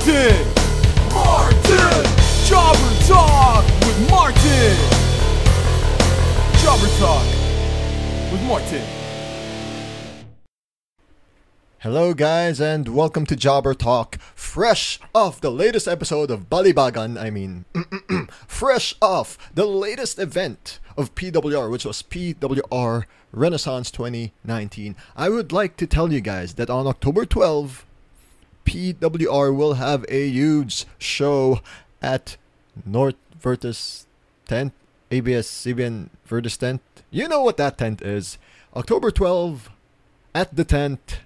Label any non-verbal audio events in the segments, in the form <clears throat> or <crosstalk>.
Martin! Martin! Jobber Talk with Martin! Jobber Talk with Martin. Hello, guys, and welcome to Jobber Talk, fresh off the latest episode of Balibagan. I mean, <clears throat> fresh off the latest event of PWR, which was PWR Renaissance 2019. I would like to tell you guys that on October 12, PWR will have a huge show at North Vertis Tent, ABS CBN Vertis Tent. You know what that tent is. October 12 at the tent.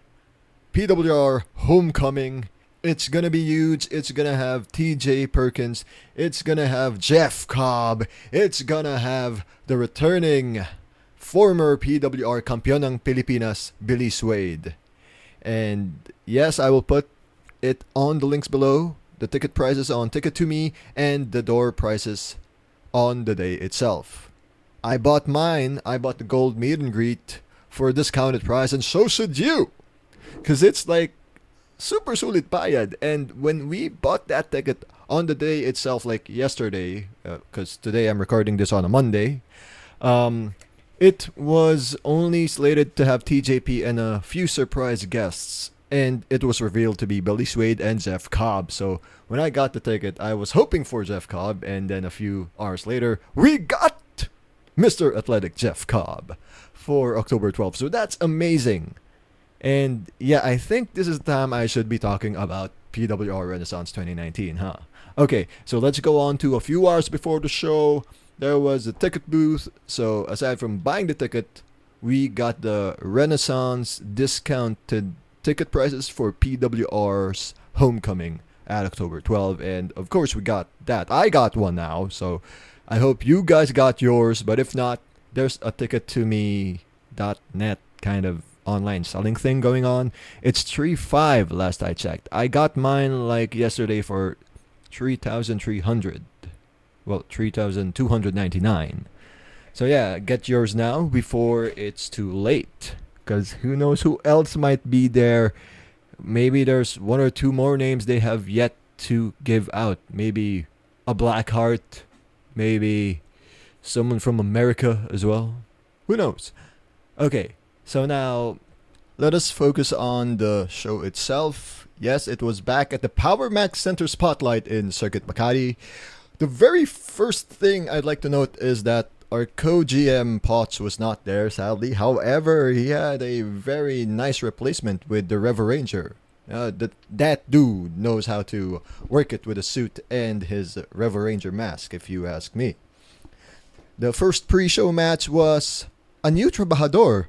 PWR Homecoming. It's gonna be huge. It's gonna have TJ Perkins. It's gonna have Jeff Cobb. It's gonna have the returning former PWR Campeón ng Pilipinas, Billy Swade. And yes, I will put it on the links below. The ticket prices on Ticket to Me and the door prices on the day itself. I bought mine. I bought the gold meet and greet for a discounted price, and so should you. Because it's like super solid bayad. And when we bought that ticket on the day itself, like yesterday, because today I'm recording this on a Monday, um, it was only slated to have TJP and a few surprise guests. And it was revealed to be Billy Swade and Jeff Cobb. So when I got the ticket, I was hoping for Jeff Cobb. And then a few hours later, we got Mr. Athletic Jeff Cobb for October 12th. So that's amazing. And yeah, I think this is the time I should be talking about PWR Renaissance 2019, huh? Okay, so let's go on to a few hours before the show. There was a ticket booth. So aside from buying the ticket, we got the Renaissance discounted ticket prices for PWR's homecoming at October 12. And of course, we got that. I got one now. So I hope you guys got yours. But if not, there's a ticket to me.net kind of online selling thing going on. It's 3.5 last I checked. I got mine like yesterday for 3,300. Well, 3,299. So yeah, get yours now before it's too late. Because who knows who else might be there. Maybe there's one or two more names they have yet to give out. Maybe a Blackheart. Maybe someone from America as well. Who knows? Okay, so now, let us focus on the show itself. Yes, it was back at the Power Mac Center Spotlight in Circuit Makati. The very first thing I'd like to note is that our co-GM Potts was not there, sadly. However, he had a very nice replacement with the Rever Ranger. Uh, that that dude knows how to work it with a suit and his Rever Ranger mask, if you ask me. The first pre-show match was a new trabajador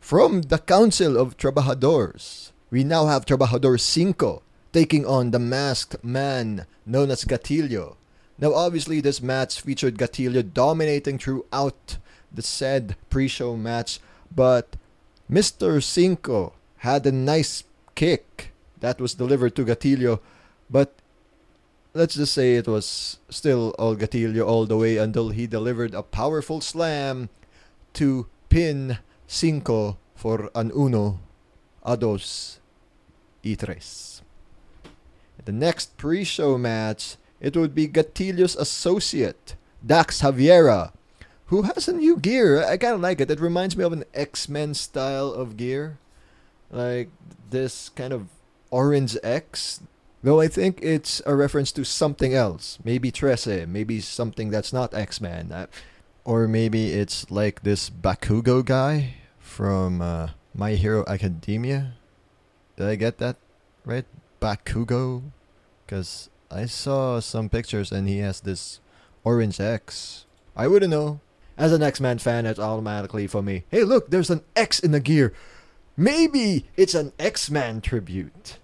from the Council of Trabajadores, we now have Trabajador Cinco taking on the masked man known as Gatillo. Now, obviously, this match featured Gatillo dominating throughout the said pre-show match, but Mr. Cinco had a nice kick that was delivered to Gatillo, but let's just say it was still all Gatillo all the way until he delivered a powerful slam to pin cinco for an uno, a dos, y tres. The next pre-show match, it would be Gatillo's associate, Dax Javiera, who has a new gear. I kind of like it. It reminds me of an X-Men style of gear. Like this kind of orange X. Though I think it's a reference to something else. Maybe Trece, maybe something that's not X-Men. Uh, or maybe it's like this Bakugo guy from uh, My Hero Academia. Did I get that right? Bakugo? Because I saw some pictures and he has this orange X. I wouldn't know. As an X Men fan, it's automatically for me. Hey, look, there's an X in the gear. Maybe it's an X Man tribute.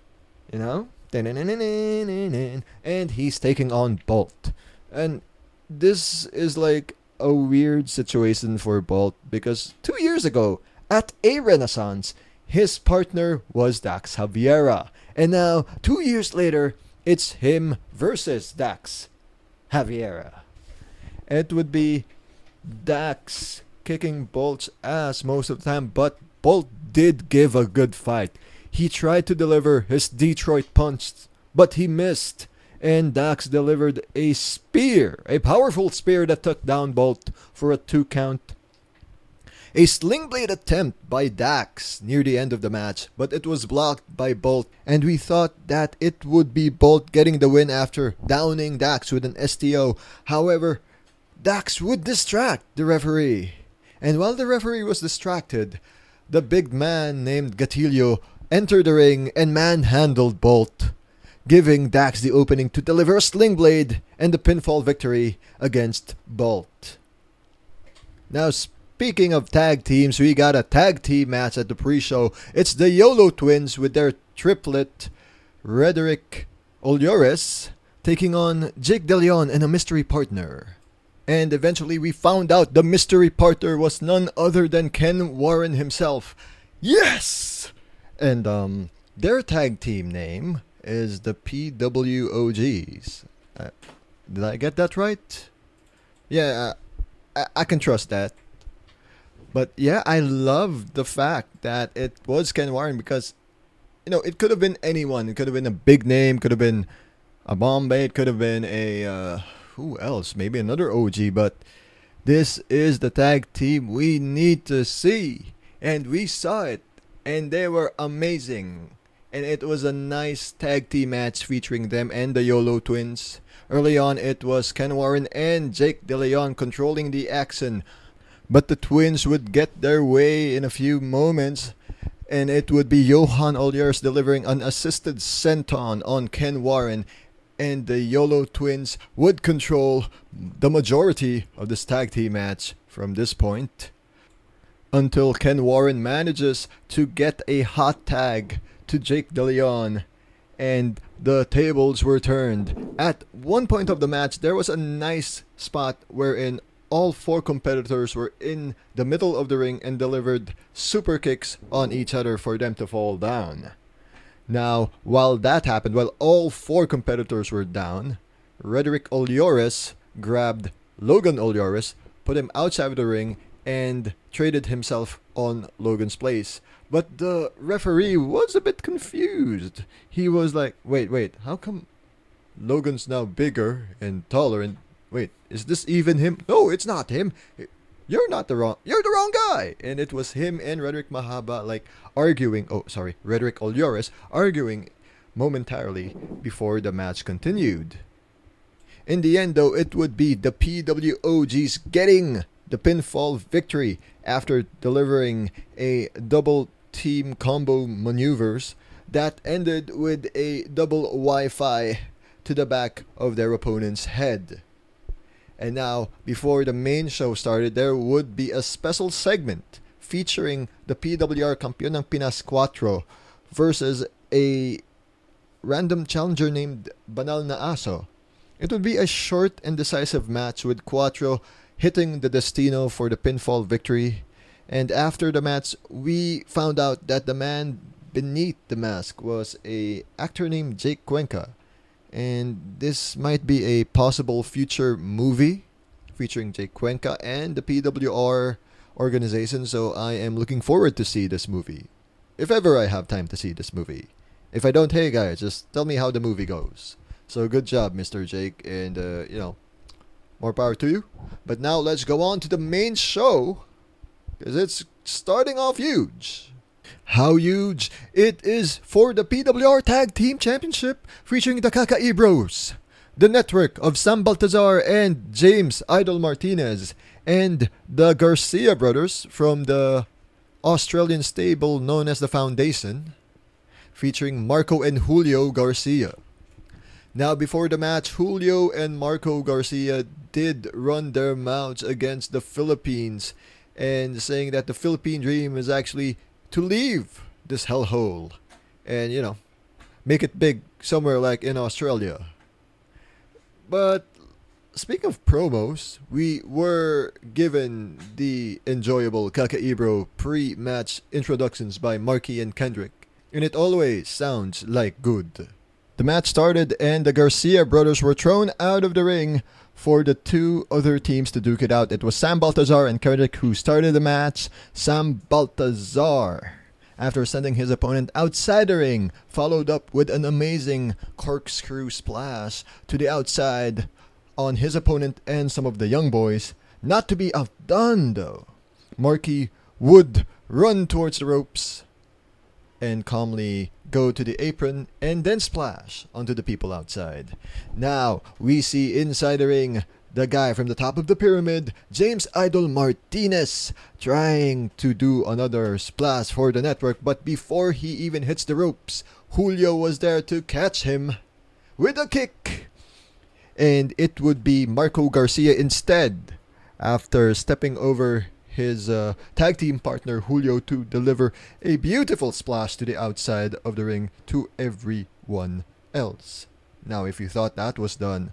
You know? And he's taking on Bolt. And this is like a weird situation for Bolt because two years ago, at a Renaissance, his partner was Dax Javiera. And now, two years later, it's him versus Dax Javiera. It would be Dax kicking Bolt's ass most of the time, but Bolt did give a good fight. He tried to deliver his Detroit punch but he missed. And Dax delivered a spear, a powerful spear that took down Bolt for a two count. A sling blade attempt by Dax near the end of the match, but it was blocked by Bolt, and we thought that it would be Bolt getting the win after downing Dax with an STO. However, Dax would distract the referee. And while the referee was distracted, the big man named Gatillo entered the ring and manhandled Bolt, giving Dax the opening to deliver a sling blade and the pinfall victory against Bolt. Now, speaking of tag teams, we got a tag team match at the pre show. It's the YOLO twins with their triplet, Rederick Olores, taking on Jake DeLeon and a mystery partner. And eventually we found out the mystery partner was none other than Ken Warren himself. Yes! And um their tag team name is the PWOGs. Uh, did I get that right? Yeah, I, I can trust that. But yeah, I love the fact that it was Ken Warren because, you know, it could have been anyone. It could have been a big name. Could have been a Bombay. It could have been a uh, who else? Maybe another OG, but this is the tag team we need to see. And we saw it, and they were amazing. And it was a nice tag team match featuring them and the YOLO twins. Early on, it was Ken Warren and Jake DeLeon controlling the action. But the twins would get their way in a few moments, and it would be Johan Olores delivering an assisted senton on Ken Warren and the YOLO twins would control the majority of this tag team match from this point until Ken Warren manages to get a hot tag to Jake DeLeon and the tables were turned. At one point of the match, there was a nice spot wherein all four competitors were in the middle of the ring and delivered super kicks on each other for them to fall down. Now, while that happened, while all four competitors were down, Rederick Olores grabbed Logan Olores, put him outside of the ring, and traded himself on Logan's place. But the referee was a bit confused. He was like, wait, wait, how come Logan's now bigger and taller? And wait, is this even him? No, it's not him you're not the wrong you're the wrong guy and it was him and Roderick Mahaba like arguing oh sorry Roderick Olores arguing momentarily before the match continued in the end though it would be the PWOGs getting the pinfall victory after delivering a double team combo maneuvers that ended with a double Wi-Fi to the back of their opponent's head. And now, before the main show started, there would be a special segment featuring the PWR Campeón ng Pinas Cuatro versus a random challenger named Banal na Aso. It would be a short and decisive match with Cuatro hitting the Destino for the pinfall victory. And after the match, we found out that the man beneath the mask was a actor named Jake Cuenca and this might be a possible future movie featuring Jake Cuenca and the PWR organization. So I am looking forward to see this movie, if ever I have time to see this movie. If I don't, hey guys, just tell me how the movie goes. So good job, Mr. Jake, and uh, you know, more power to you. But now let's go on to the main show, because it's starting off huge. How huge? It is for the PWR Tag Team Championship featuring the Kakai Bros, the network of Sam Baltazar and James Idol Martinez, and the Garcia brothers from the Australian stable known as the Foundation, featuring Marco and Julio Garcia. Now, before the match, Julio and Marco Garcia did run their mouths against the Philippines and saying that the Philippine Dream is actually to leave this hellhole and, you know, make it big somewhere like in Australia. But speaking of promos, we were given the enjoyable Kakaibro pre-match introductions by Marky and Kendrick, and it always sounds like good. The match started and the Garcia brothers were thrown out of the ring for the two other teams to duke it out. It was Sam Baltazar and Kendrick who started the match. Sam Baltazar after sending his opponent outside the ring, followed up with an amazing corkscrew splash to the outside on his opponent and some of the young boys. Not to be outdone, though. Marky would run towards the ropes and calmly go to the apron and then splash onto the people outside. Now we see inside the ring the guy from the top of the pyramid, James Idol Martinez, trying to do another splash for the network, but before he even hits the ropes, Julio was there to catch him with a kick. And it would be Marco Garcia instead after stepping over his uh, tag team partner Julio to deliver a beautiful splash to the outside of the ring to everyone else. Now, if you thought that was done,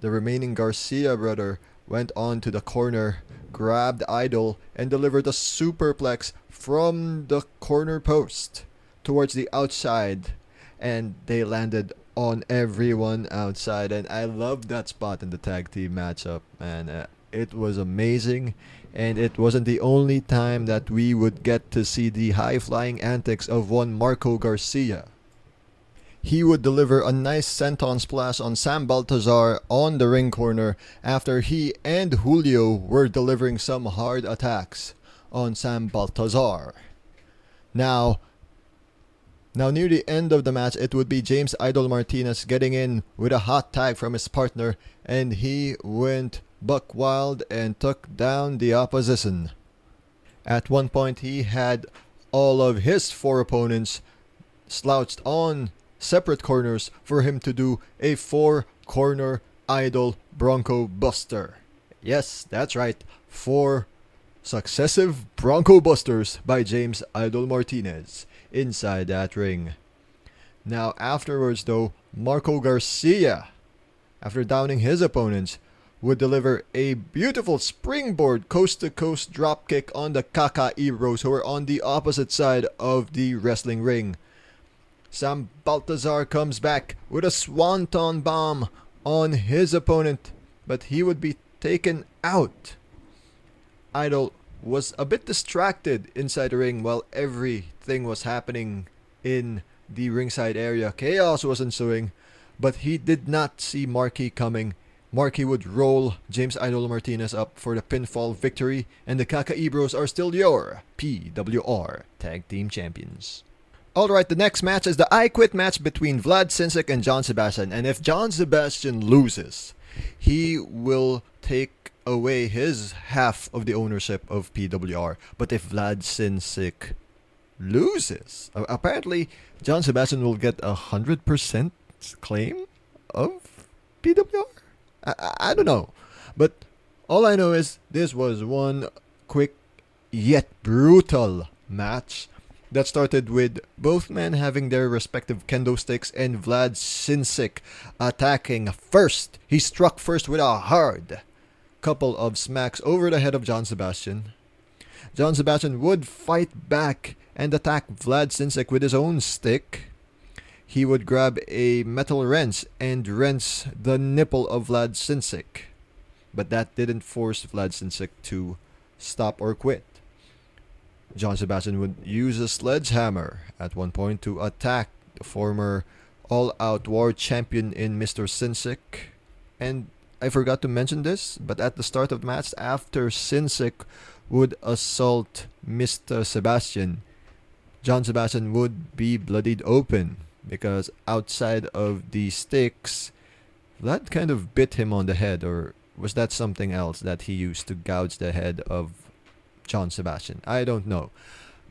the remaining Garcia brother went on to the corner, grabbed Idol, and delivered a superplex from the corner post towards the outside, and they landed on everyone outside. And I loved that spot in the tag team matchup, man. Uh, it was amazing and it wasn't the only time that we would get to see the high flying antics of one Marco Garcia. He would deliver a nice senton splash on Sam Baltazar on the ring corner after he and Julio were delivering some hard attacks on Sam Baltazar. Now, now near the end of the match, it would be James Idol Martinez getting in with a hot tag from his partner, and he went buck wild and took down the opposition. At one point, he had all of his four opponents slouched on separate corners for him to do a four corner idol Bronco Buster. Yes, that's right, four successive Bronco Busters by James Idol Martinez inside that ring. Now, afterwards, though, Marco Garcia, after downing his opponents, would deliver a beautiful springboard coast to coast dropkick on the Kakaibros who were on the opposite side of the wrestling ring. Sam Baltazar comes back with a swanton bomb on his opponent, but he would be taken out. Idol was a bit distracted inside the ring while everything was happening in the ringside area. Chaos was ensuing, but he did not see Marky coming Marky would roll James Idol Martinez up for the pinfall victory, and the Kakaibros are still your PWR Tag Team Champions. Alright, the next match is the I Quit match between Vlad Sinsik and John Sebastian. And if John Sebastian loses, he will take away his half of the ownership of PWR. But if Vlad Sinsik loses, uh, apparently John Sebastian will get a 100% claim of PWR? I, I don't know. But all I know is this was one quick yet brutal match that started with both men having their respective kendo sticks and Vlad Sinsik attacking first. He struck first with a hard couple of smacks over the head of John Sebastian. John Sebastian would fight back and attack Vlad Sinsik with his own stick he would grab a metal wrench and wrench the nipple of Vlad Sinsik. But that didn't force Vlad Sinsik to stop or quit. John Sebastian would use a sledgehammer at one point to attack the former all out war champion in Mr. Sinsik. And I forgot to mention this, but at the start of the match, after Sinsik would assault Mr. Sebastian, John Sebastian would be bloodied open because outside of the sticks, that kind of bit him on the head, or was that something else that he used to gouge the head of John Sebastian? I don't know.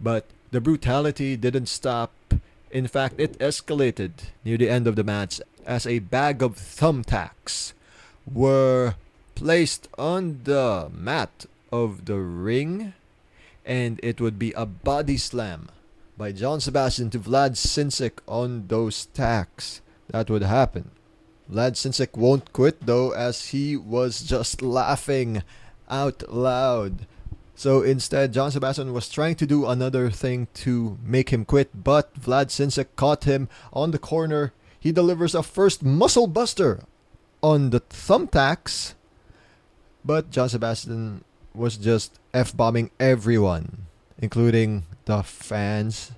But the brutality didn't stop. In fact, it escalated near the end of the match as a bag of thumbtacks were placed on the mat of the ring, and it would be a body slam by John Sebastian to Vlad Sinsik on those tacks. That would happen. Vlad Sinsik won't quit though, as he was just laughing out loud. So instead, John Sebastian was trying to do another thing to make him quit, but Vlad Sinsik caught him on the corner. He delivers a first muscle buster on the thumbtacks, but John Sebastian was just F bombing everyone including the fans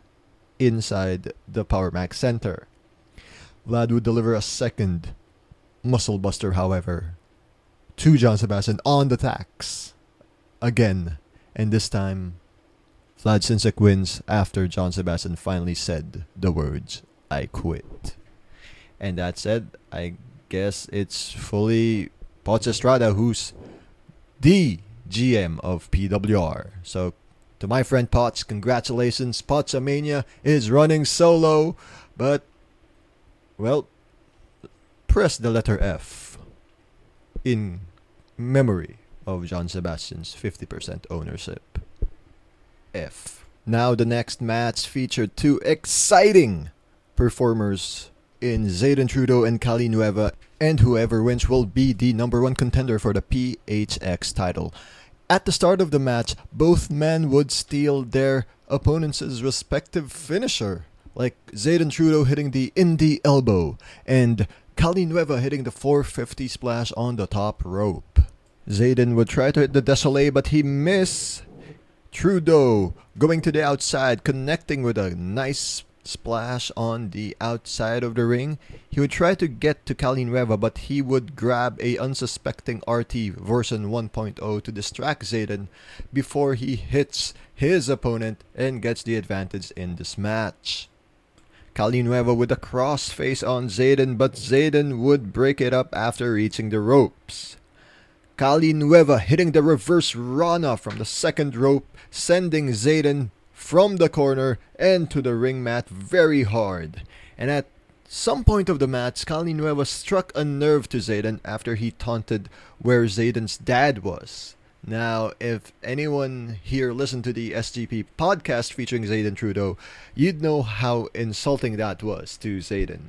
inside the Power Mac Center. Vlad would deliver a second muscle buster, however, to John Sebastian on the tax. Again, and this time, Vlad Sinsik wins after John Sebastian finally said the words, I quit. And that said, I guess it's fully Potts Estrada who's the GM of PWR. So to my friend Potts, congratulations. Potsamania is running solo, but well, press the letter F in memory of John Sebastian's 50% ownership. F. Now the next match featured two exciting performers in Zayden Trudeau and Kali Nueva, and whoever wins will be the number one contender for the PHX title. At the start of the match, both men would steal their opponent's respective finisher, like Zayden Trudeau hitting the indie elbow and Kali Nueva hitting the 450 splash on the top rope. Zayden would try to hit the Désolé, but he missed. Trudeau going to the outside, connecting with a nice splash on the outside of the ring. He would try to get to Kali Nueva, but he would grab a unsuspecting RT version 1.0 to distract Zayden before he hits his opponent and gets the advantage in this match. Kali Nueva with a crossface on Zayden, but Zayden would break it up after reaching the ropes. Kali Nueva hitting the reverse Rana from the second rope, sending Zayden from the corner and to the ring mat very hard. And at some point of the match, Kali Nueva struck a nerve to Zayden after he taunted where Zayden's dad was. Now, if anyone here listened to the SGP podcast featuring Zayden Trudeau, you'd know how insulting that was to Zayden.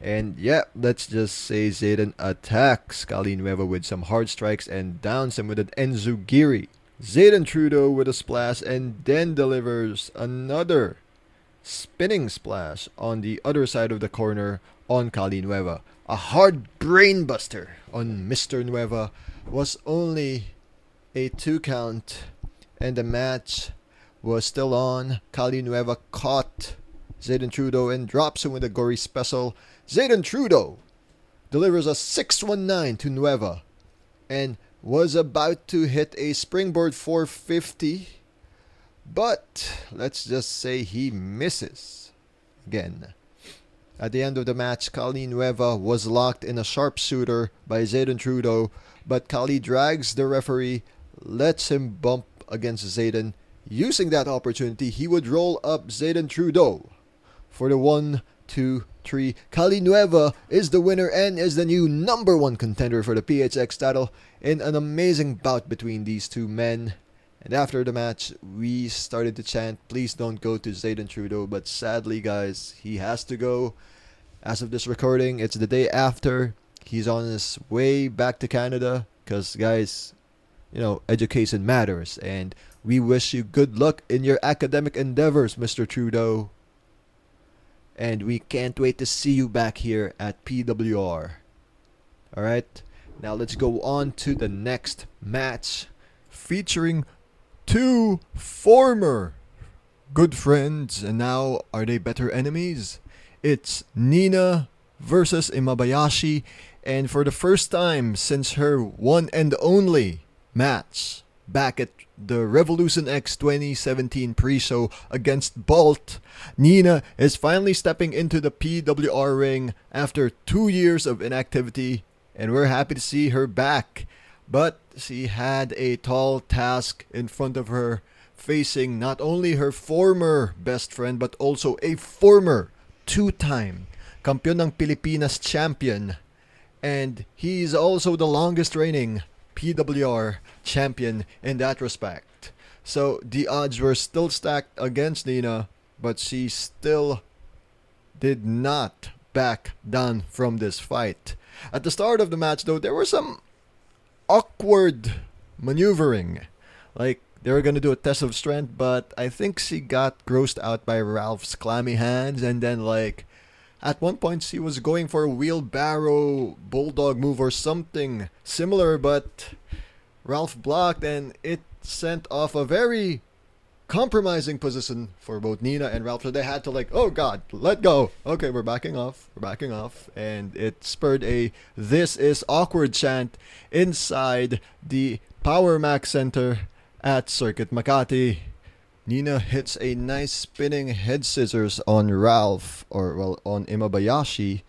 And yeah, let's just say Zayden attacks Kali Nueva with some hard strikes and downs him with an Enzuigiri. Zayden Trudeau with a splash and then delivers another spinning splash on the other side of the corner on Kali Nueva. A hard brainbuster on Mr. Nueva was only a two count and the match was still on. Kali Nueva caught Zayden Trudeau and drops him with a gory special. Zayden Trudeau delivers a 619 to Nueva and was about to hit a springboard 450, but let's just say he misses again. At the end of the match, Kali Nueva was locked in a sharpshooter by Zayden Trudeau, but Kali drags the referee, lets him bump against Zayden. Using that opportunity, he would roll up Zayden Trudeau for the 1 2 3. Kali Nueva is the winner and is the new number one contender for the PHX title in an amazing bout between these two men. And after the match, we started to chant, please don't go to Zayden Trudeau. But sadly, guys, he has to go. As of this recording, it's the day after. He's on his way back to Canada. Because, guys, you know, education matters. And we wish you good luck in your academic endeavors, Mr. Trudeau and we can't wait to see you back here at PWR. Alright, now let's go on to the next match featuring two former good friends, and now are they better enemies? It's Nina versus Imabayashi, and for the first time since her one and only match back at the Revolution X 2017 pre-show against Bolt, Nina is finally stepping into the PWR ring after two years of inactivity, and we're happy to see her back. But she had a tall task in front of her, facing not only her former best friend but also a former two-time Campeon ng Pilipinas champion. And he's also the longest reigning PWR champion in that respect. So the odds were still stacked against Nina, but she still did not back down from this fight. At the start of the match, though, there was some awkward maneuvering. Like, they were going to do a test of strength, but I think she got grossed out by Ralph's clammy hands, and then, like, at one point, she was going for a wheelbarrow bulldog move or something similar, but Ralph blocked and it sent off a very compromising position for both Nina and Ralph. So they had to like, oh god, let go. Okay, we're backing off. We're backing off, and it spurred a "This is awkward" chant inside the Power Mac Center at Circuit Makati. Nina hits a nice spinning head scissors on Ralph, or well, on Imabayashi,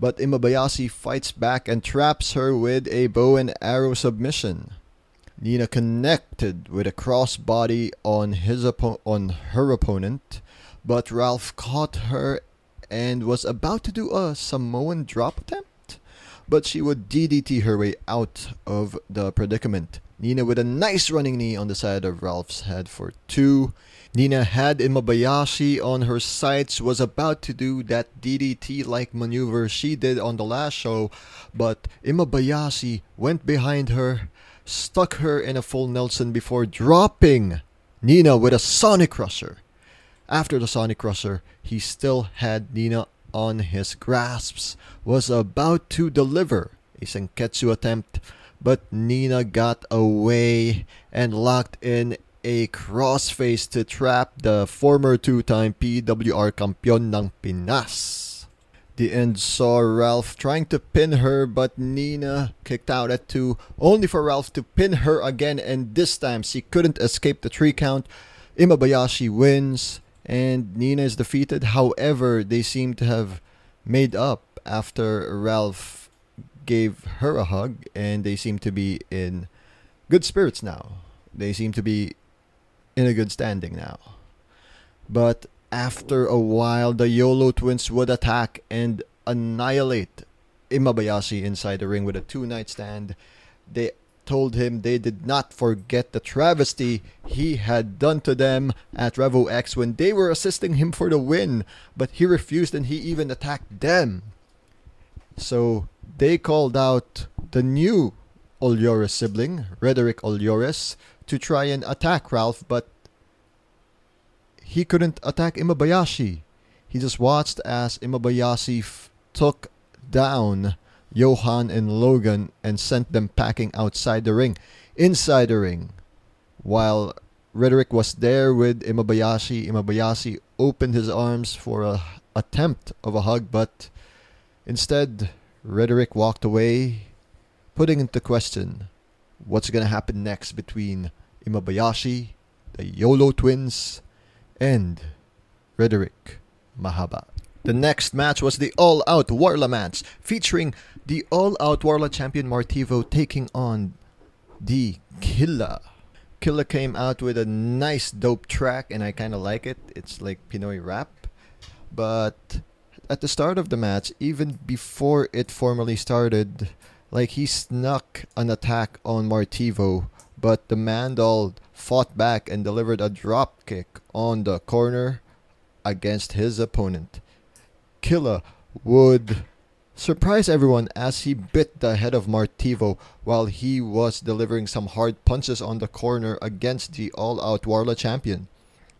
but Imabayashi fights back and traps her with a bow and arrow submission. Nina connected with a crossbody on his oppo- on her opponent, but Ralph caught her and was about to do a Samoan drop attempt, but she would DDT her way out of the predicament. Nina with a nice running knee on the side of Ralph's head for two. Nina had Imabayashi on her sights, was about to do that DDT like maneuver she did on the last show, but Imabayashi went behind her, stuck her in a full Nelson before dropping Nina with a Sonic Crusher. After the Sonic Crusher, he still had Nina on his grasps, was about to deliver a Senketsu attempt, but Nina got away and locked in a crossface to trap the former two-time PWR campeon ng Pinas. The end saw Ralph trying to pin her, but Nina kicked out at two, only for Ralph to pin her again, and this time she couldn't escape the three count. Imabayashi wins, and Nina is defeated. However, they seem to have made up after Ralph gave her a hug, and they seem to be in good spirits now. They seem to be in a good standing now. But after a while, the YOLO twins would attack and annihilate Imabayashi inside the ring with a two night stand. They told him they did not forget the travesty he had done to them at Revo X when they were assisting him for the win, but he refused and he even attacked them. So they called out the new Olores sibling, Rederick Olores, to try and attack Ralph, but he couldn't attack Imabayashi. He just watched as Imabayashi f- took down Johan and Logan and sent them packing outside the ring, inside the ring. While Rederick was there with Imabayashi, Imabayashi opened his arms for a attempt of a hug, but instead Rederick walked away, putting into question what's going to happen next between Imabayashi, the YOLO twins, and Rederick Mahaba. The next match was the All Out Warla match, featuring the All Out Warla champion Martivo taking on the Killa. Killa came out with a nice dope track, and I kind of like it. It's like Pinoy rap. But at the start of the match, even before it formally started, like he snuck an attack on Martivo, but the Mandal fought back and delivered a drop kick on the corner against his opponent. Killa would surprise everyone as he bit the head of Martivo while he was delivering some hard punches on the corner against the all-out Warla champion.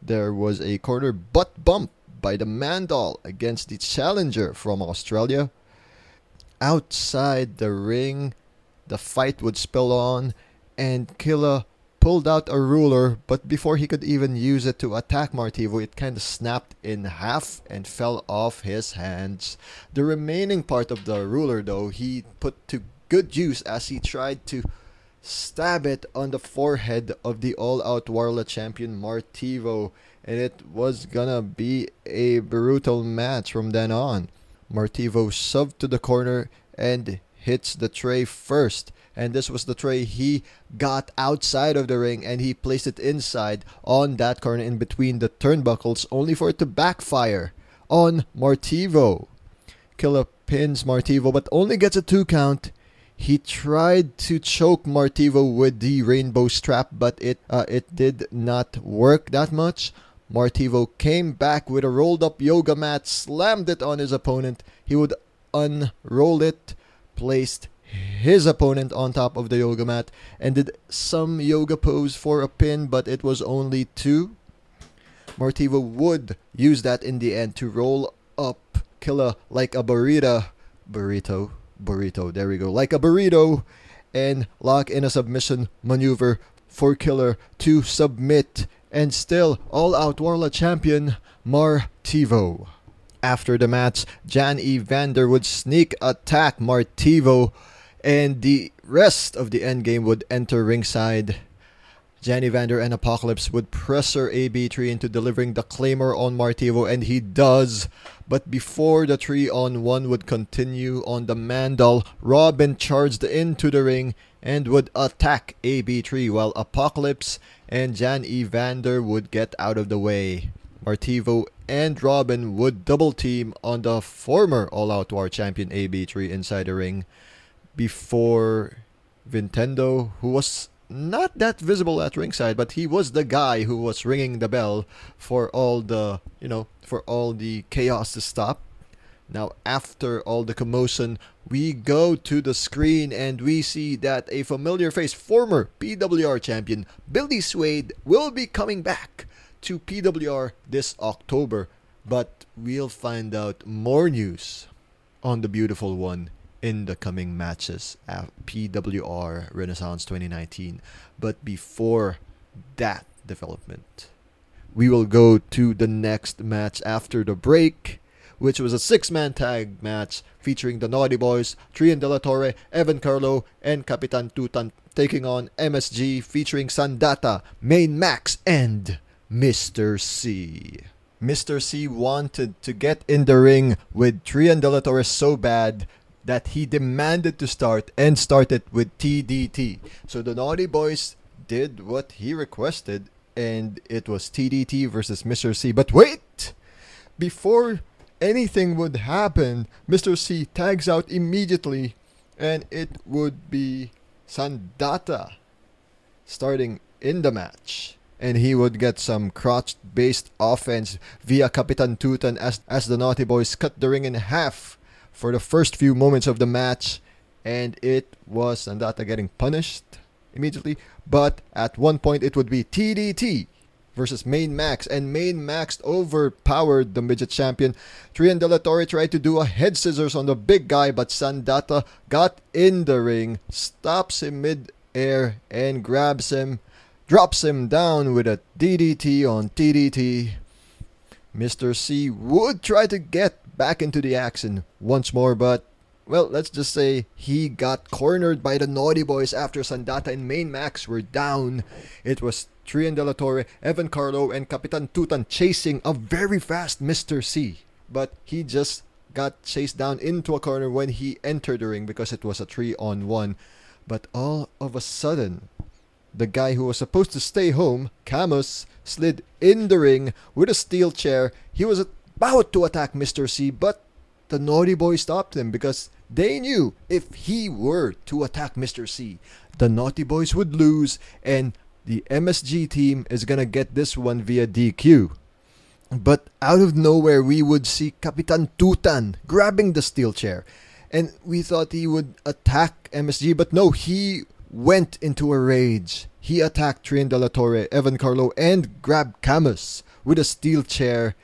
There was a corner butt bump by the Mandal against the challenger from Australia. Outside the ring, the fight would spill on, and Killa pulled out a ruler, but before he could even use it to attack Martivo, it kind of snapped in half and fell off his hands. The remaining part of the ruler, though, he put to good use as he tried to stab it on the forehead of the all-out Warla champion Martivo, and it was gonna be a brutal match from then on. Martivo shoved to the corner and hits the tray first. And this was the tray he got outside of the ring and he placed it inside on that corner in between the turnbuckles, only for it to backfire on Martivo. Killa pins Martivo but only gets a two count. He tried to choke Martivo with the rainbow strap, but it uh, it did not work that much. Martivo came back with a rolled up yoga mat, slammed it on his opponent. He would unroll it, placed his opponent on top of the yoga mat, and did some yoga pose for a pin, but it was only two. Martivo would use that in the end to roll up Killa like a burrito. Burrito. Burrito. There we go. Like a burrito. And lock in a submission maneuver for Killer to submit and still All Out World Champion Martivo. After the match, Jan Evander would sneak attack Martivo, and the rest of the endgame would enter ringside. Jan Evander and Apocalypse would pressure AB3 into delivering the Claymore on Martivo, and he does. But before the 3 on 1 would continue on the Mandal, Robin charged into the ring and would attack AB3 while Apocalypse and Jan Evander would get out of the way. Martivo and Robin would double team on the former All Out War champion AB3 inside the ring before Vintendo, who was not that visible at ringside, but he was the guy who was ringing the bell for all the, you know, for all the chaos to stop. Now, after all the commotion, we go to the screen and we see that a familiar face, former PWR champion Billy Swade, will be coming back to PWR this October. But we'll find out more news on the beautiful one in the coming matches at PWR Renaissance 2019. But before that development, we will go to the next match after the break, which was a six man tag match featuring the Naughty Boys, Trian De La Torre, Evan Carlo, and Capitan Tutan taking on MSG featuring Sandata, Main Max, and Mr. C. Mr. C wanted to get in the ring with Trian De La Torre so bad that he demanded to start and started with TDT. So the Naughty Boys did what he requested and it was TDT versus Mr. C. But wait! Before anything would happen, Mr. C tags out immediately and it would be Sandata starting in the match. And he would get some crotch based offense via Capitan Tutan as, as the Naughty Boys cut the ring in half for the first few moments of the match. And it was Sandata getting punished immediately. But at one point, it would be TDT versus Main Max, and Main Max overpowered the midget champion. Trian De La Torre tried to do a head scissors on the big guy, but Sandata got in the ring, stops him mid-air, and grabs him, drops him down with a DDT on TDT. Mr. C would try to get back into the action once more, but well, let's just say he got cornered by the Naughty Boys after Sandata and Main Max were down. It was Trian De La Torre, Evan Carlo, and Capitan Tutan chasing a very fast Mr. C. But he just got chased down into a corner when he entered the ring because it was a 3 on 1. But all of a sudden, the guy who was supposed to stay home, Camus, slid in the ring with a steel chair. He was about to attack Mr. C, but the Naughty Boy stopped him because they knew if he were to attack Mr. C, the Naughty Boys would lose and the MSG team is gonna get this one via DQ. But out of nowhere, we would see Capitan Tutan grabbing the steel chair. And we thought he would attack MSG, but no, he went into a rage. He attacked Trian De La Torre, Evan Carlo, and grabbed Camus with a steel chair.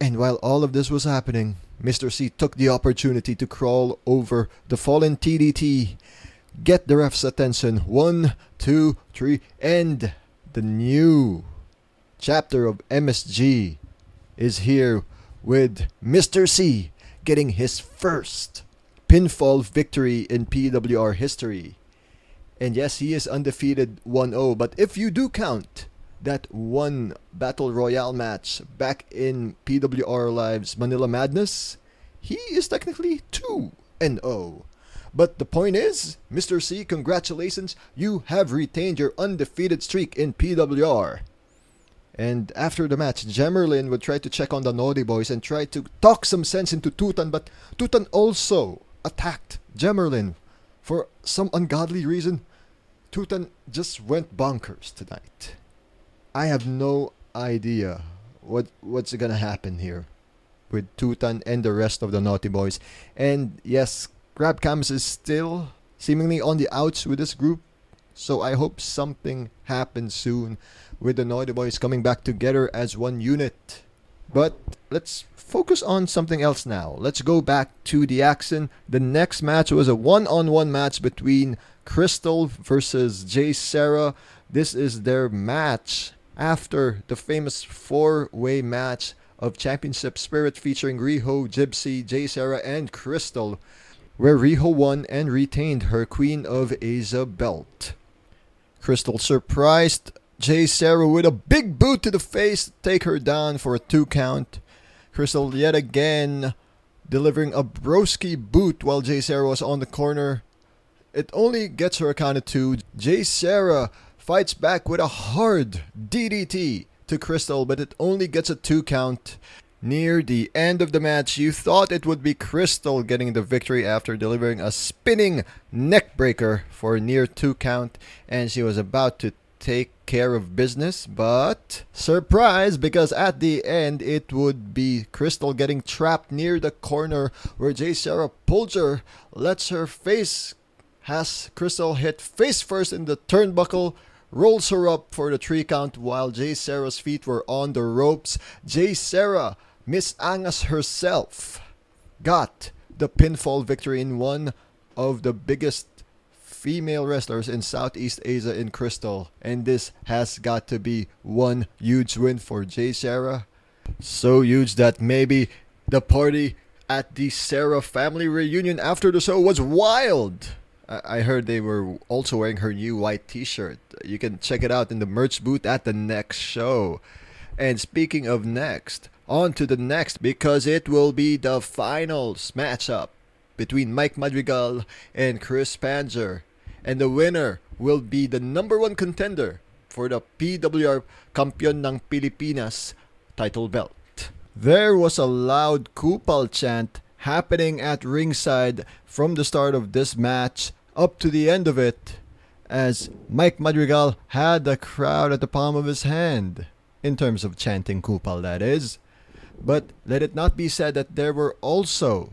And while all of this was happening, Mr. C took the opportunity to crawl over the fallen TDT, get the ref's attention. One, two, three, and the new chapter of MSG is here with Mr. C getting his first pinfall victory in PWR history. And yes, he is undefeated 1 0, but if you do count that one Battle Royale match back in PWR Live's Manila Madness, he is technically 2 and 0. But the point is, Mr. C, congratulations, you have retained your undefeated streak in PWR. And after the match, Jemerlin would try to check on the Naughty Boys and try to talk some sense into Tutan, but Tutan also attacked Jemerlin for some ungodly reason. Tutan just went bonkers tonight. I have no idea what what's gonna happen here with Tutan and the rest of the Naughty Boys. And yes, Grab Camus is still seemingly on the outs with this group. So I hope something happens soon with the Naughty Boys coming back together as one unit. But let's focus on something else now. Let's go back to the action. The next match was a one on one match between Crystal versus Jay Sarah. This is their match after the famous four-way match of Championship Spirit featuring Riho, Gypsy, Jay Sarah, and Crystal, where Riho won and retained her Queen of Asia belt. Crystal surprised Jay Sarah with a big boot to the face take her down for a two count. Crystal yet again delivering a broski boot while Jay Sarah was on the corner. It only gets her a count of two. Jay Sarah fights back with a hard DDT to Crystal, but it only gets a two count. Near the end of the match, you thought it would be Crystal getting the victory after delivering a spinning neckbreaker for a near two count, and she was about to take care of business, but surprise because at the end it would be Crystal getting trapped near the corner where Jay Sarah Pulger lets her face has Crystal hit face first in the turnbuckle rolls her up for the three count while Jay Sarah's feet were on the ropes. Jay Sarah, Miss Angas herself, got the pinfall victory in one of the biggest female wrestlers in Southeast Asia in Crystal. And this has got to be one huge win for Jay Sarah. So huge that maybe the party at the Sarah family reunion after the show was wild. I heard they were also wearing her new white T-shirt. You can check it out in the merch booth at the next show. And speaking of next, on to the next because it will be the finals matchup between Mike Madrigal and Chris Panzer. And the winner will be the number one contender for the PWR Campeon ng Pilipinas title belt. There was a loud Kupal chant happening at ringside from the start of this match up to the end of it as Mike Madrigal had the crowd at the palm of his hand, in terms of chanting Kupal, that is. But let it not be said that there were also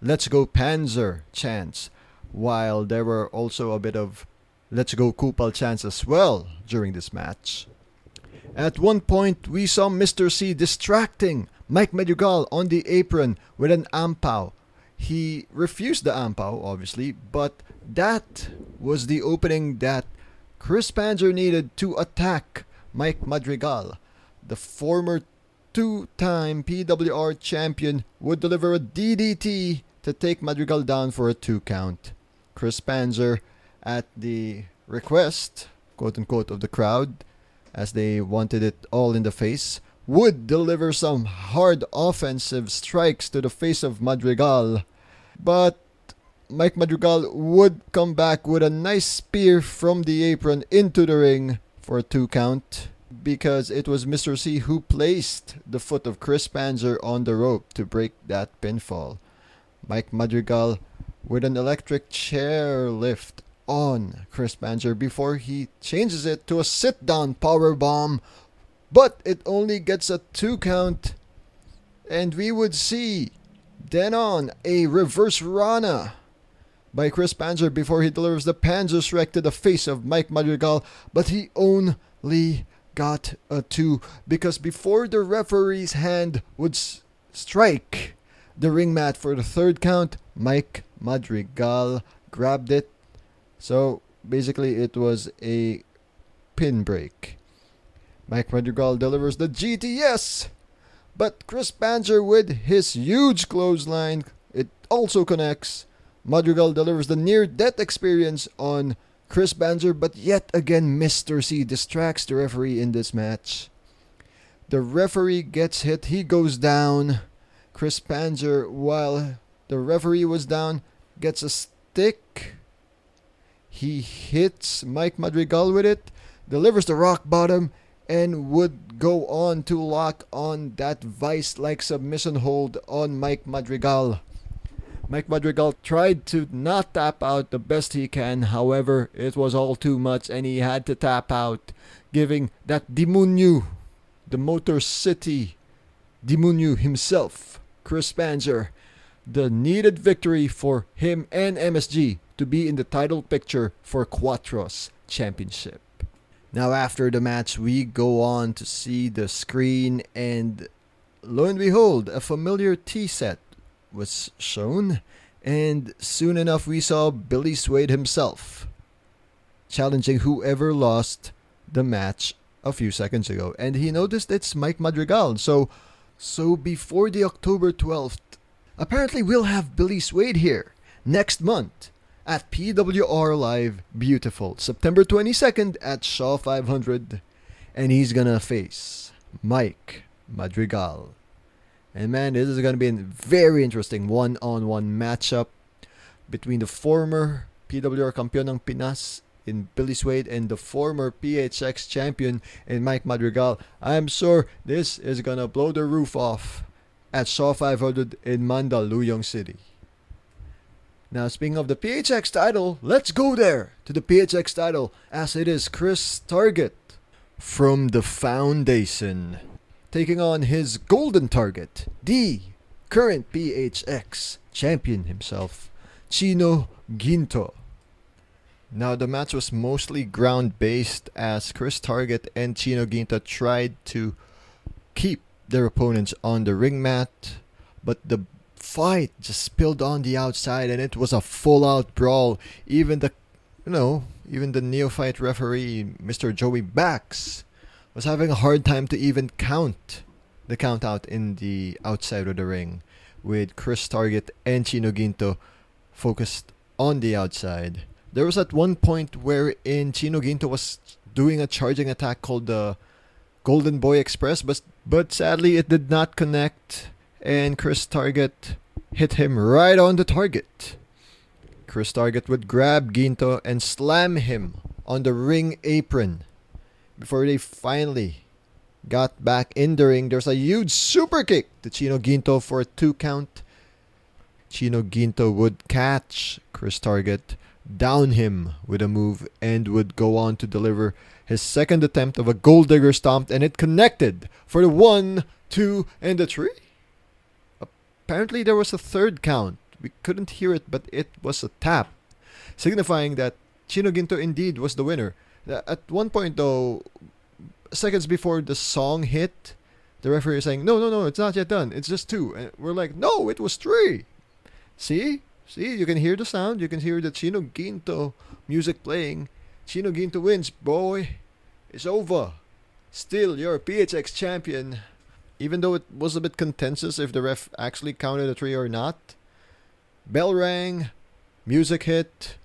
Let's Go Panzer chants, while there were also a bit of Let's Go Kupal chants as well during this match. At one point, we saw Mr. C distracting Mike Madrigal on the apron with an ampao. He refused the ampao, obviously, but that was the opening that Chris Panzer needed to attack Mike Madrigal. The former two time PWR champion would deliver a DDT to take Madrigal down for a two count. Chris Panzer, at the request, quote unquote, of the crowd, as they wanted it all in the face, would deliver some hard offensive strikes to the face of Madrigal. But Mike Madrigal would come back with a nice spear from the apron into the ring for a two count because it was Mr. C who placed the foot of Chris Panzer on the rope to break that pinfall. Mike Madrigal with an electric chair lift on Chris Panzer before he changes it to a sit down power bomb, but it only gets a two count, and we would see then on a reverse Rana by Chris Panzer before he delivers the Panzerschreck to the face of Mike Madrigal, but he only got uh, a 2 because before the referee's hand would s- strike the ring mat for the third count, Mike Madrigal grabbed it. So basically, it was a pin break. Mike Madrigal delivers the GTS, but Chris Panzer with his huge clothesline, it also connects Madrigal delivers the near death experience on Chris Panzer, but yet again, Mr. C distracts the referee in this match. The referee gets hit, he goes down. Chris Panzer, while the referee was down, gets a stick. He hits Mike Madrigal with it, delivers the rock bottom, and would go on to lock on that vice like submission hold on Mike Madrigal. Mike Madrigal tried to not tap out the best he can, however, it was all too much and he had to tap out, giving that Dimunyu, the Motor City Dimunyu himself, Chris Panzer, the needed victory for him and MSG to be in the title picture for Quattros Championship. Now, after the match, we go on to see the screen, and lo and behold, a familiar tea set was shown, and soon enough we saw Billy Suede himself challenging whoever lost the match a few seconds ago, and he noticed it's Mike Madrigal. So, so before the October 12th, apparently we'll have Billy Suede here next month at PWR Live Beautiful, September 22nd at Shaw 500, and he's gonna face Mike Madrigal. And man, this is gonna be a very interesting one-on-one matchup between the former PWR campeón ng Pinas in Billy Suede and the former PHX champion in Mike Madrigal. I'm sure this is gonna blow the roof off at Shaw 500 in Mandaluyong City. Now, speaking of the PHX title, let's go there to the PHX title as it is Chris Target from the Foundation taking on his golden target, the current PHX champion himself, Chino Ginto. Now, the match was mostly ground based as Chris Target and Chino Ginto tried to keep their opponents on the ring mat, but the fight just spilled on the outside and it was a full out brawl. Even the, you know, even the neophyte referee, Mr. Joey Bax, was having a hard time to even count the count out in the outside of the ring with Chris Target and Chino Ginto focused on the outside. There was at one point wherein Chino Ginto was doing a charging attack called the Golden Boy Express, but but sadly it did not connect, and Chris Target hit him right on the target. Chris Target would grab Ginto and slam him on the ring apron before they finally got back in the ring. There's a huge super kick to Chino Ginto for a two count. Chino Ginto would catch Chris Target down him with a move and would go on to deliver his second attempt of a gold digger stomp and it connected for the one, two, and the three. Apparently there was a third count. We couldn't hear it, but it was a tap, signifying that Chino Ginto indeed was the winner. Uh, at one point though, seconds before the song hit, the referee is saying, "No, no, no, it's not yet done. It's just two. And we're like, "No, it was three. See? See, you can hear the sound. You can hear the Chino Ginto music playing. Chino Ginto wins, boy. It's over. Still, you're a PHX champion. Even though it was a bit contentious if the ref actually counted a three or not. Bell rang, music hit.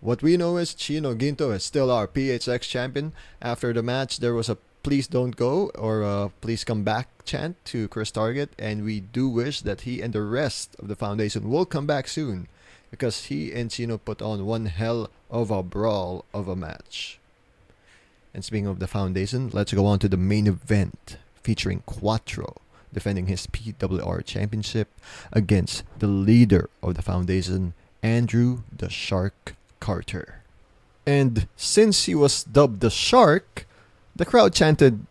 What we know is Chino Ginto is still our PHX champion. After the match, there was a please don't go or please come back chant to Chris Target, and we do wish that he and the rest of the foundation will come back soon because he and Chino put on one hell of a brawl of a match. And speaking of the foundation, let's go on to the main event featuring Quattro defending his PWR championship against the leader of the foundation, Andrew the Shark Carter. And since he was dubbed the Shark, the crowd chanted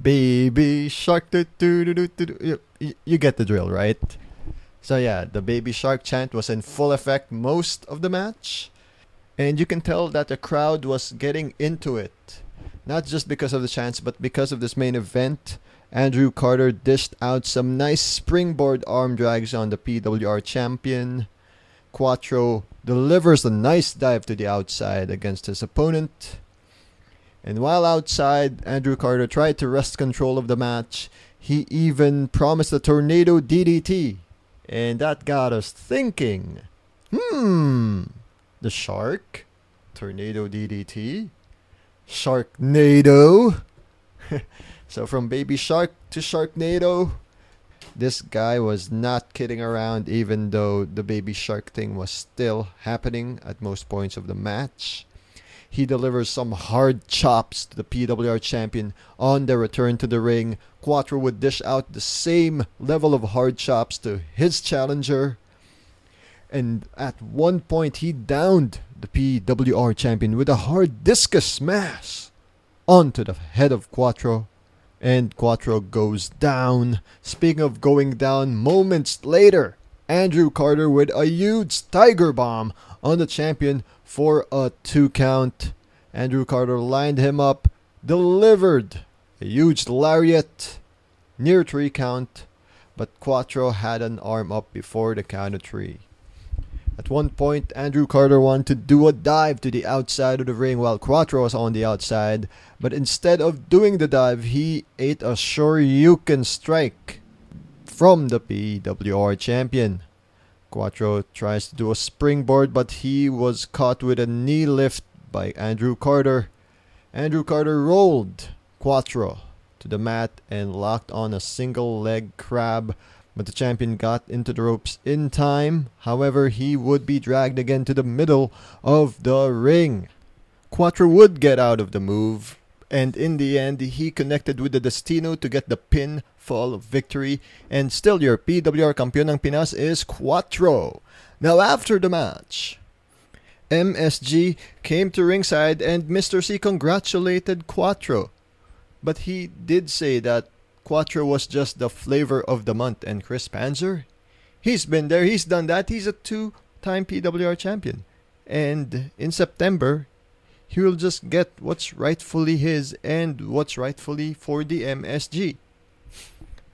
baby shark do, do, do, do. You, you get the drill right? So yeah the baby shark chant was in full effect most of the match. And you can tell that the crowd was getting into it. Not just because of the chants but because of this main event. Andrew carter dished out some nice springboard arm drags on the pwr champion. Quattro delivers a nice dive to the outside against his opponent and while outside, Andrew Carter tried to wrest control of the match. He even promised a tornado DDT. And that got us thinking hmm, the shark? Tornado DDT? Sharknado? <laughs> so from Baby Shark to Sharknado, this guy was not kidding around, even though the Baby Shark thing was still happening at most points of the match. He delivers some hard chops to the PWR champion on their return to the ring. Quattro would dish out the same level of hard chops to his challenger. And at one point, he downed the PWR champion with a hard discus smash onto the head of Quattro. And Quattro goes down. Speaking of going down, moments later, Andrew Carter with a huge tiger bomb on the champion for a two count. Andrew Carter lined him up, delivered a huge lariat near three count, but Quattro had an arm up before the count of three. At one point, Andrew Carter wanted to do a dive to the outside of the ring while Quattro was on the outside, but instead of doing the dive, he ate a Shoryuken strike from the PWR champion. Quattro tries to do a springboard, but he was caught with a knee lift by Andrew Carter. Andrew Carter rolled Quattro to the mat and locked on a single leg crab, but the champion got into the ropes in time. However, he would be dragged again to the middle of the ring. Quattro would get out of the move, and in the end, he connected with the Destino to get the pinfall of victory. And still, your PWR Campeón ng Pinas is Quattro. Now, after the match, MSG came to ringside and Mr. C congratulated Quattro. But he did say that Quattro was just the flavor of the month and Chris Panzer, he's been there, he's done that, he's a two time PWR champion. And in September, he will just get what's rightfully his and what's rightfully for the MSG.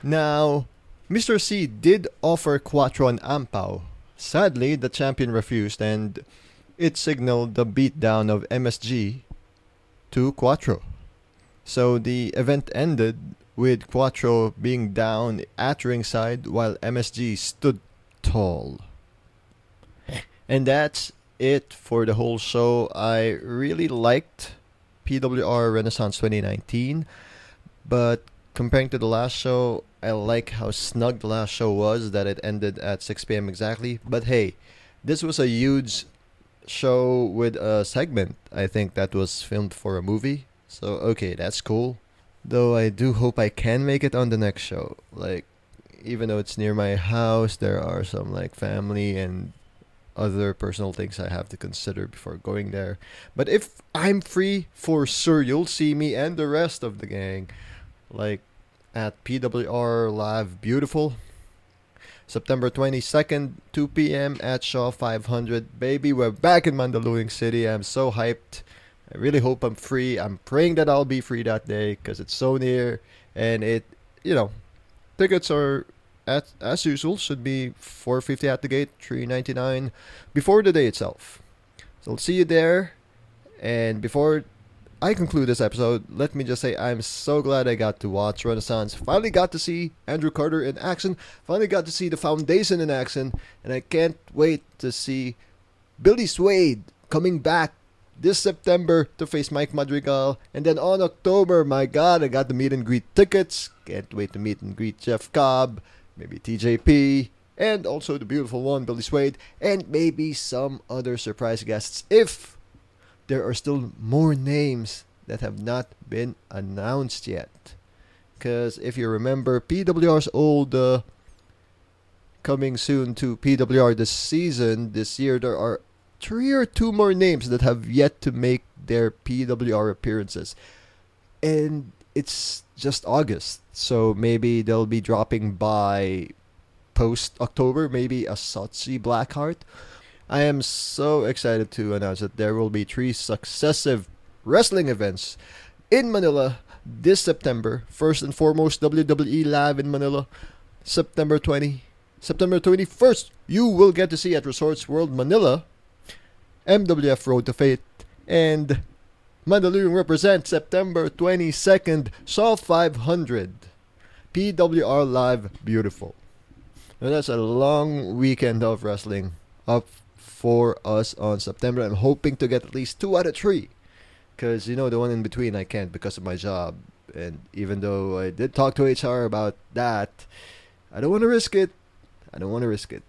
Now, Mr. C did offer Quattro an ampao. Sadly, the champion refused and it signaled the beatdown of MSG to Quattro. So the event ended with Quattro being down at ringside while MSG stood tall. And that's it for the whole show. I really liked PWR Renaissance 2019, but comparing to the last show, I like how snug the last show was, that it ended at 6 p.m. exactly. But hey, this was a huge show with a segment, I think, that was filmed for a movie. So, okay, that's cool. Though I do hope I can make it on the next show. Like, even though it's near my house, there are some, like, family and other personal things I have to consider before going there. But if I'm free, for sure, you'll see me and the rest of the gang, like, at PWR Live Beautiful. September 22nd, 2 p.m. at Shaw 500. Baby, we're back in Mandaluyong City. I'm so hyped. I really hope I'm free. I'm praying that I'll be free that day because it's so near and it, you know, tickets are at as usual should be 450 at the gate, 399 before the day itself. So I'll see you there. And before I conclude this episode, let me just say I'm so glad I got to watch Renaissance. Finally got to see Andrew Carter in action. Finally got to see the foundation in action. And I can't wait to see Billy Suede coming back this September to face Mike Madrigal. And then on October, my God, I got the meet and greet tickets. Can't wait to meet and greet Jeff Cobb, maybe TJP, and also the beautiful one, Billy Suede, and maybe some other surprise guests if there are still more names that have not been announced yet. Because if you remember, PWR's old uh, coming soon to PWR this season, this year, there are three or two more names that have yet to make their PWR appearances. And it's just August, so maybe they'll be dropping by post October, maybe a Sochi Blackheart. I am so excited to announce that there will be three successive wrestling events in Manila this September. First and foremost, WWE Live in Manila, September 20. September 21st, you will get to see at Resorts World Manila MWF Road to Fate, and Mandaluyong represents September 22nd, Shaw 500. PWR Live Beautiful. That's a long weekend of wrestling up for us on September. I'm hoping to get at least two out of three. Because, you know, the one in between I can't because of my job. And even though I did talk to HR about that, I don't want to risk it. I don't want to risk it.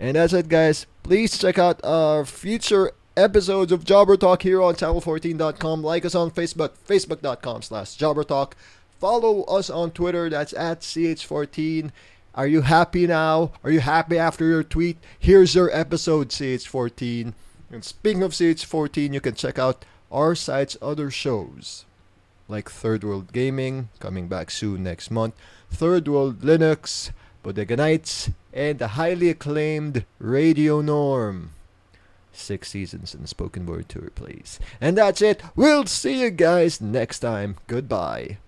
And that's it, guys. Please check out our future episodes of Jobber Talk here on channel14.com. Like us on Facebook, facebook.com slash Jobber Talk. Follow us on Twitter, that's at CH14. Are you happy now? Are you happy after your tweet? Here's your episode, CH14. And speaking of CH14, you can check out our site's other shows, like Third World Gaming, coming back soon next month, Third World Linux, Bodega Nights, and the highly acclaimed Radio Norm. Six seasons in spoken word to replace. And that's it. We'll see you guys next time. Goodbye.